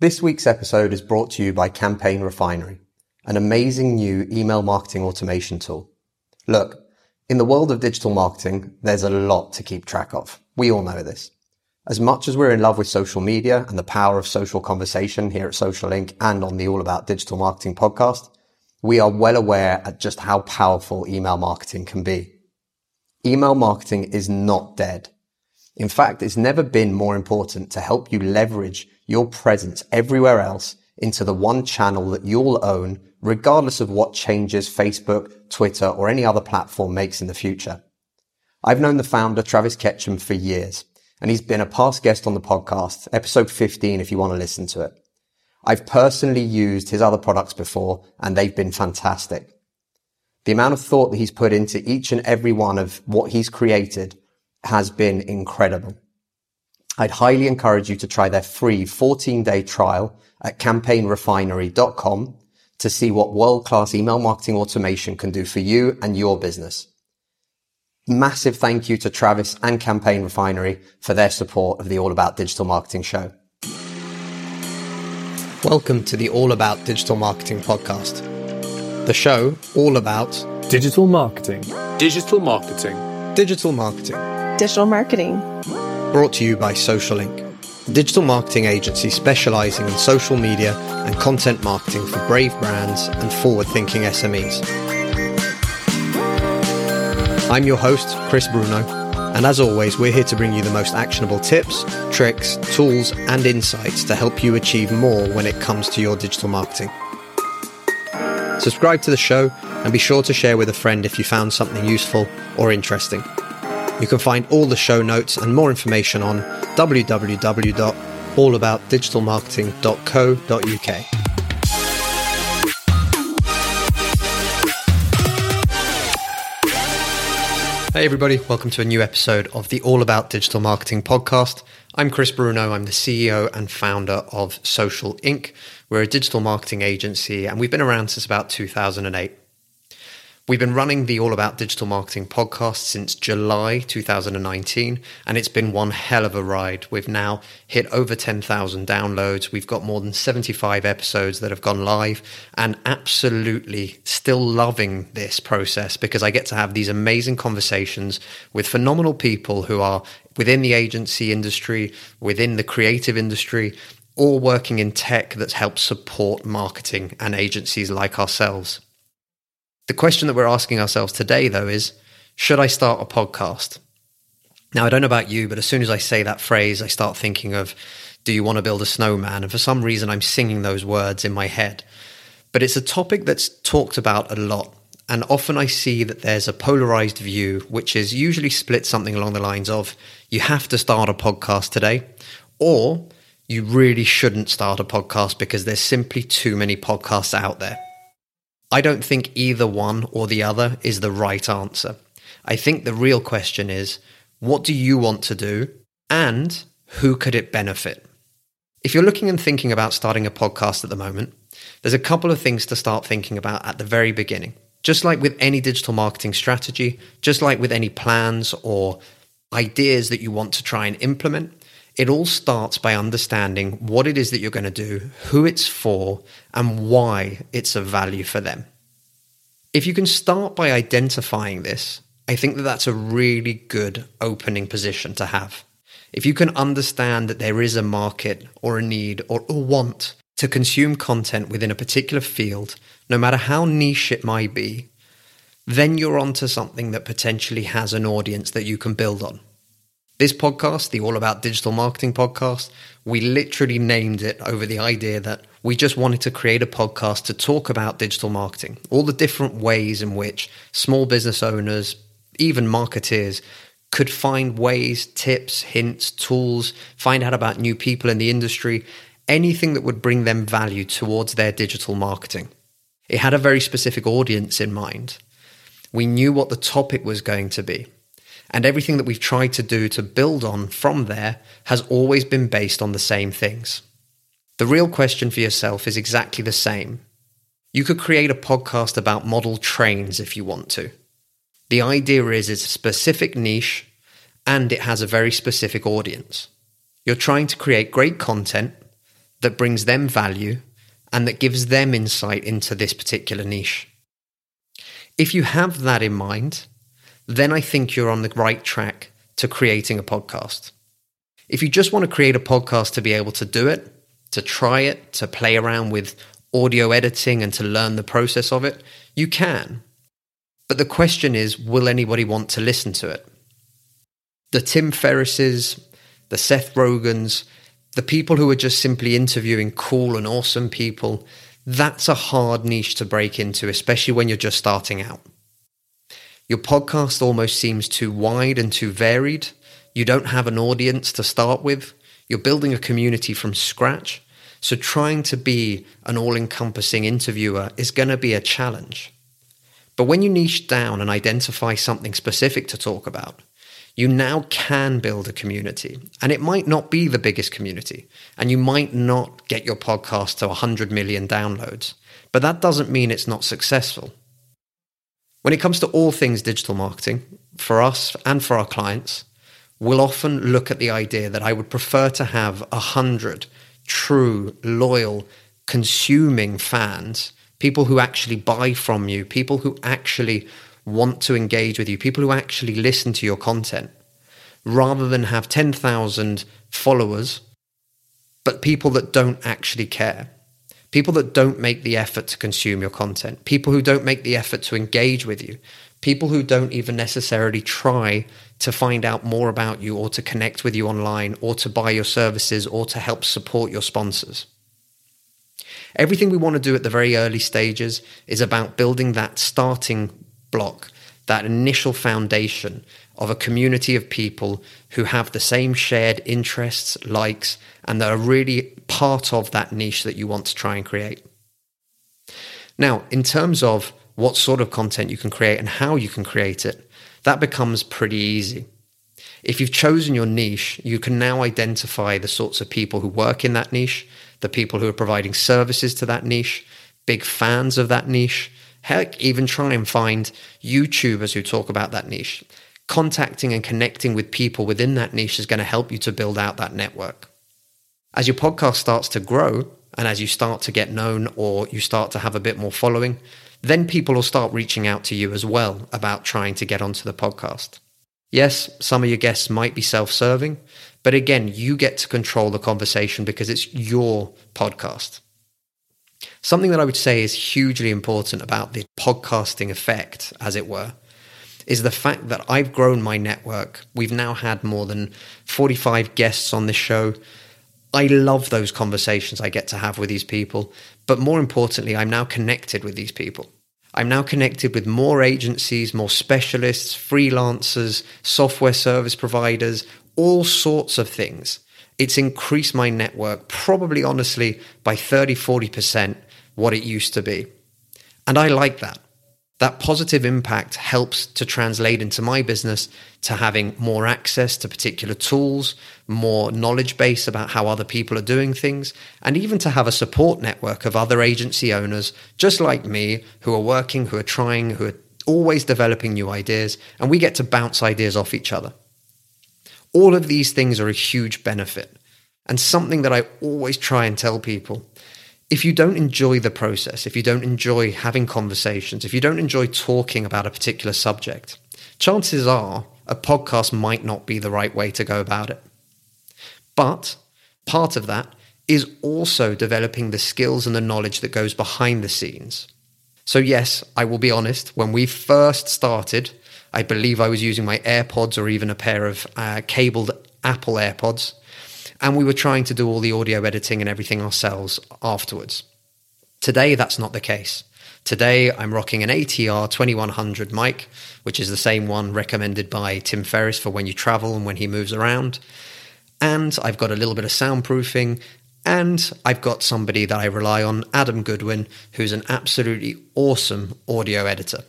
This week's episode is brought to you by Campaign Refinery, an amazing new email marketing automation tool. Look, in the world of digital marketing, there's a lot to keep track of. We all know this. As much as we're in love with social media and the power of social conversation here at Social Inc. and on the All About Digital Marketing podcast, we are well aware at just how powerful email marketing can be. Email marketing is not dead. In fact, it's never been more important to help you leverage your presence everywhere else into the one channel that you'll own, regardless of what changes Facebook, Twitter, or any other platform makes in the future. I've known the founder, Travis Ketchum, for years, and he's been a past guest on the podcast, episode 15, if you want to listen to it. I've personally used his other products before, and they've been fantastic. The amount of thought that he's put into each and every one of what he's created has been incredible. I'd highly encourage you to try their free 14 day trial at campaignrefinery.com to see what world class email marketing automation can do for you and your business. Massive thank you to Travis and Campaign Refinery for their support of the All About Digital Marketing show. Welcome to the All About Digital Marketing podcast. The show all about digital marketing. Digital marketing. Digital marketing. Digital marketing brought to you by Social Inc., a digital marketing agency specializing in social media and content marketing for brave brands and forward thinking SMEs. I'm your host, Chris Bruno, and as always, we're here to bring you the most actionable tips, tricks, tools, and insights to help you achieve more when it comes to your digital marketing. Subscribe to the show and be sure to share with a friend if you found something useful or interesting. You can find all the show notes and more information on www.allaboutdigitalmarketing.co.uk. Hey, everybody, welcome to a new episode of the All About Digital Marketing podcast. I'm Chris Bruno. I'm the CEO and founder of Social Inc. We're a digital marketing agency and we've been around since about 2008. We've been running the All About Digital Marketing podcast since July 2019, and it's been one hell of a ride. We've now hit over 10,000 downloads. We've got more than 75 episodes that have gone live, and absolutely still loving this process because I get to have these amazing conversations with phenomenal people who are within the agency industry, within the creative industry, all working in tech that helps support marketing and agencies like ourselves. The question that we're asking ourselves today, though, is should I start a podcast? Now, I don't know about you, but as soon as I say that phrase, I start thinking of do you want to build a snowman? And for some reason, I'm singing those words in my head. But it's a topic that's talked about a lot. And often I see that there's a polarized view, which is usually split something along the lines of you have to start a podcast today, or you really shouldn't start a podcast because there's simply too many podcasts out there. I don't think either one or the other is the right answer. I think the real question is what do you want to do and who could it benefit? If you're looking and thinking about starting a podcast at the moment, there's a couple of things to start thinking about at the very beginning. Just like with any digital marketing strategy, just like with any plans or ideas that you want to try and implement, it all starts by understanding what it is that you're going to do, who it's for, and why it's of value for them. If you can start by identifying this, I think that that's a really good opening position to have. If you can understand that there is a market or a need or a want to consume content within a particular field, no matter how niche it might be, then you're onto something that potentially has an audience that you can build on. This podcast, the All About Digital Marketing podcast, we literally named it over the idea that we just wanted to create a podcast to talk about digital marketing, all the different ways in which small business owners, even marketeers, could find ways, tips, hints, tools, find out about new people in the industry, anything that would bring them value towards their digital marketing. It had a very specific audience in mind. We knew what the topic was going to be. And everything that we've tried to do to build on from there has always been based on the same things. The real question for yourself is exactly the same. You could create a podcast about model trains if you want to. The idea is it's a specific niche and it has a very specific audience. You're trying to create great content that brings them value and that gives them insight into this particular niche. If you have that in mind, then I think you're on the right track to creating a podcast. If you just want to create a podcast to be able to do it, to try it, to play around with audio editing and to learn the process of it, you can. But the question is will anybody want to listen to it? The Tim Ferrisses, the Seth Rogans, the people who are just simply interviewing cool and awesome people, that's a hard niche to break into, especially when you're just starting out. Your podcast almost seems too wide and too varied. You don't have an audience to start with. You're building a community from scratch. So trying to be an all encompassing interviewer is going to be a challenge. But when you niche down and identify something specific to talk about, you now can build a community. And it might not be the biggest community, and you might not get your podcast to 100 million downloads, but that doesn't mean it's not successful. When it comes to all things digital marketing, for us and for our clients, we'll often look at the idea that I would prefer to have 100 true, loyal, consuming fans, people who actually buy from you, people who actually want to engage with you, people who actually listen to your content, rather than have 10,000 followers, but people that don't actually care. People that don't make the effort to consume your content, people who don't make the effort to engage with you, people who don't even necessarily try to find out more about you or to connect with you online or to buy your services or to help support your sponsors. Everything we want to do at the very early stages is about building that starting block, that initial foundation of a community of people who have the same shared interests, likes, and that are really part of that niche that you want to try and create. Now, in terms of what sort of content you can create and how you can create it, that becomes pretty easy. If you've chosen your niche, you can now identify the sorts of people who work in that niche, the people who are providing services to that niche, big fans of that niche, Heck, even try and find YouTubers who talk about that niche. Contacting and connecting with people within that niche is going to help you to build out that network. As your podcast starts to grow, and as you start to get known or you start to have a bit more following, then people will start reaching out to you as well about trying to get onto the podcast. Yes, some of your guests might be self serving, but again, you get to control the conversation because it's your podcast. Something that I would say is hugely important about the podcasting effect, as it were, is the fact that I've grown my network. We've now had more than 45 guests on this show. I love those conversations I get to have with these people. But more importantly, I'm now connected with these people. I'm now connected with more agencies, more specialists, freelancers, software service providers, all sorts of things it's increased my network probably honestly by 30, 40% what it used to be. And I like that. That positive impact helps to translate into my business to having more access to particular tools, more knowledge base about how other people are doing things, and even to have a support network of other agency owners just like me who are working, who are trying, who are always developing new ideas, and we get to bounce ideas off each other. All of these things are a huge benefit. And something that I always try and tell people if you don't enjoy the process, if you don't enjoy having conversations, if you don't enjoy talking about a particular subject, chances are a podcast might not be the right way to go about it. But part of that is also developing the skills and the knowledge that goes behind the scenes. So, yes, I will be honest, when we first started, I believe I was using my AirPods or even a pair of uh, cabled Apple EarPods. And we were trying to do all the audio editing and everything ourselves afterwards. Today, that's not the case. Today, I'm rocking an ATR 2100 mic, which is the same one recommended by Tim Ferriss for when you travel and when he moves around. And I've got a little bit of soundproofing. And I've got somebody that I rely on, Adam Goodwin, who's an absolutely awesome audio editor.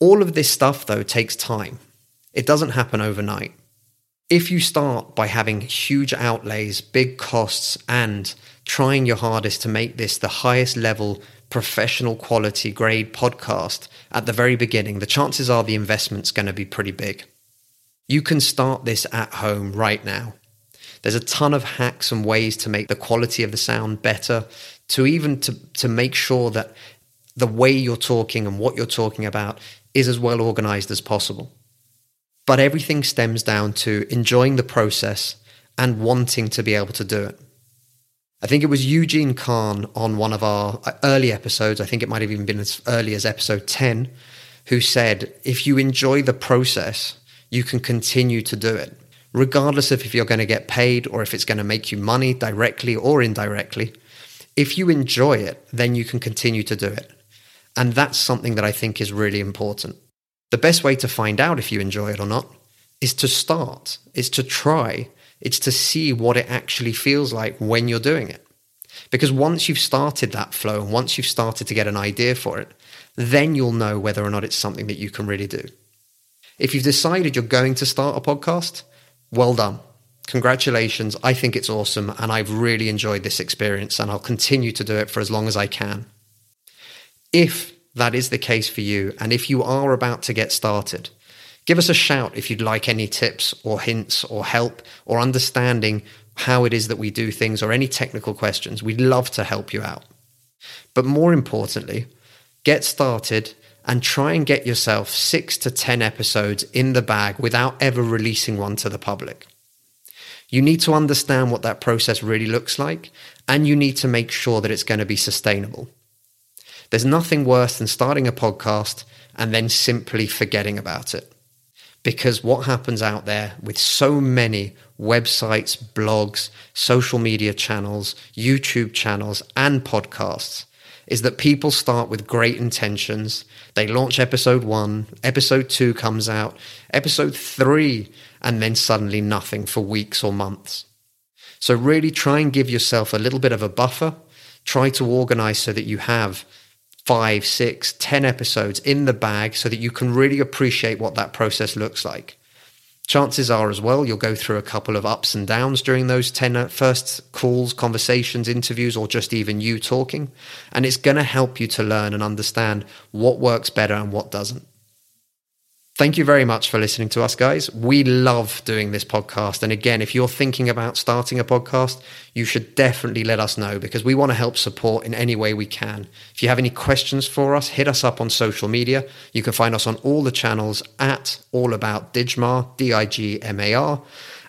All of this stuff, though, takes time. It doesn't happen overnight. If you start by having huge outlays, big costs, and trying your hardest to make this the highest level, professional quality grade podcast at the very beginning, the chances are the investment's going to be pretty big. You can start this at home right now. There's a ton of hacks and ways to make the quality of the sound better, to even to, to make sure that the way you're talking and what you're talking about is as well organized as possible. But everything stems down to enjoying the process and wanting to be able to do it. I think it was Eugene Kahn on one of our uh, early episodes, I think it might have even been as early as episode 10, who said, if you enjoy the process, you can continue to do it, regardless of if you're going to get paid or if it's going to make you money directly or indirectly. If you enjoy it, then you can continue to do it. And that's something that I think is really important. The best way to find out if you enjoy it or not is to start, is to try, it's to see what it actually feels like when you're doing it. Because once you've started that flow and once you've started to get an idea for it, then you'll know whether or not it's something that you can really do. If you've decided you're going to start a podcast, well done. Congratulations. I think it's awesome and I've really enjoyed this experience and I'll continue to do it for as long as I can. If that is the case for you and if you are about to get started, Give us a shout if you'd like any tips or hints or help or understanding how it is that we do things or any technical questions. We'd love to help you out. But more importantly, get started and try and get yourself six to 10 episodes in the bag without ever releasing one to the public. You need to understand what that process really looks like, and you need to make sure that it's going to be sustainable. There's nothing worse than starting a podcast and then simply forgetting about it because what happens out there with so many websites, blogs, social media channels, YouTube channels, and podcasts is that people start with great intentions. They launch episode one, episode two comes out, episode three, and then suddenly nothing for weeks or months. So, really try and give yourself a little bit of a buffer. Try to organize so that you have five, six, ten episodes in the bag so that you can really appreciate what that process looks like. Chances are, as well, you'll go through a couple of ups and downs during those 10 uh, first calls, conversations, interviews, or just even you talking. And it's going to help you to learn and understand what works better and what doesn't. Thank you very much for listening to us, guys. We love doing this podcast. And again, if you're thinking about starting a podcast, you should definitely let us know because we want to help support in any way we can. If you have any questions for us, hit us up on social media. You can find us on all the channels at All About Digmar, D I G M A R.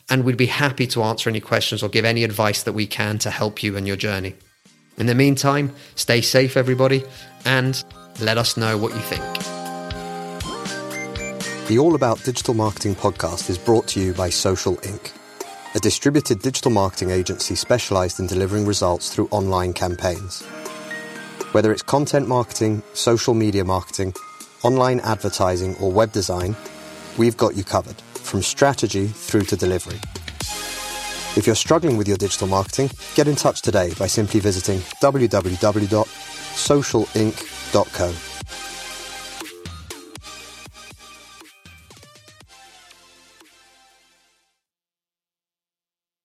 And we'd be happy to answer any questions or give any advice that we can to help you in your journey. In the meantime, stay safe, everybody, and let us know what you think. The All About Digital Marketing podcast is brought to you by Social Inc., a distributed digital marketing agency specialized in delivering results through online campaigns. Whether it's content marketing, social media marketing, online advertising, or web design, we've got you covered from strategy through to delivery. If you're struggling with your digital marketing, get in touch today by simply visiting www.socialinc.co.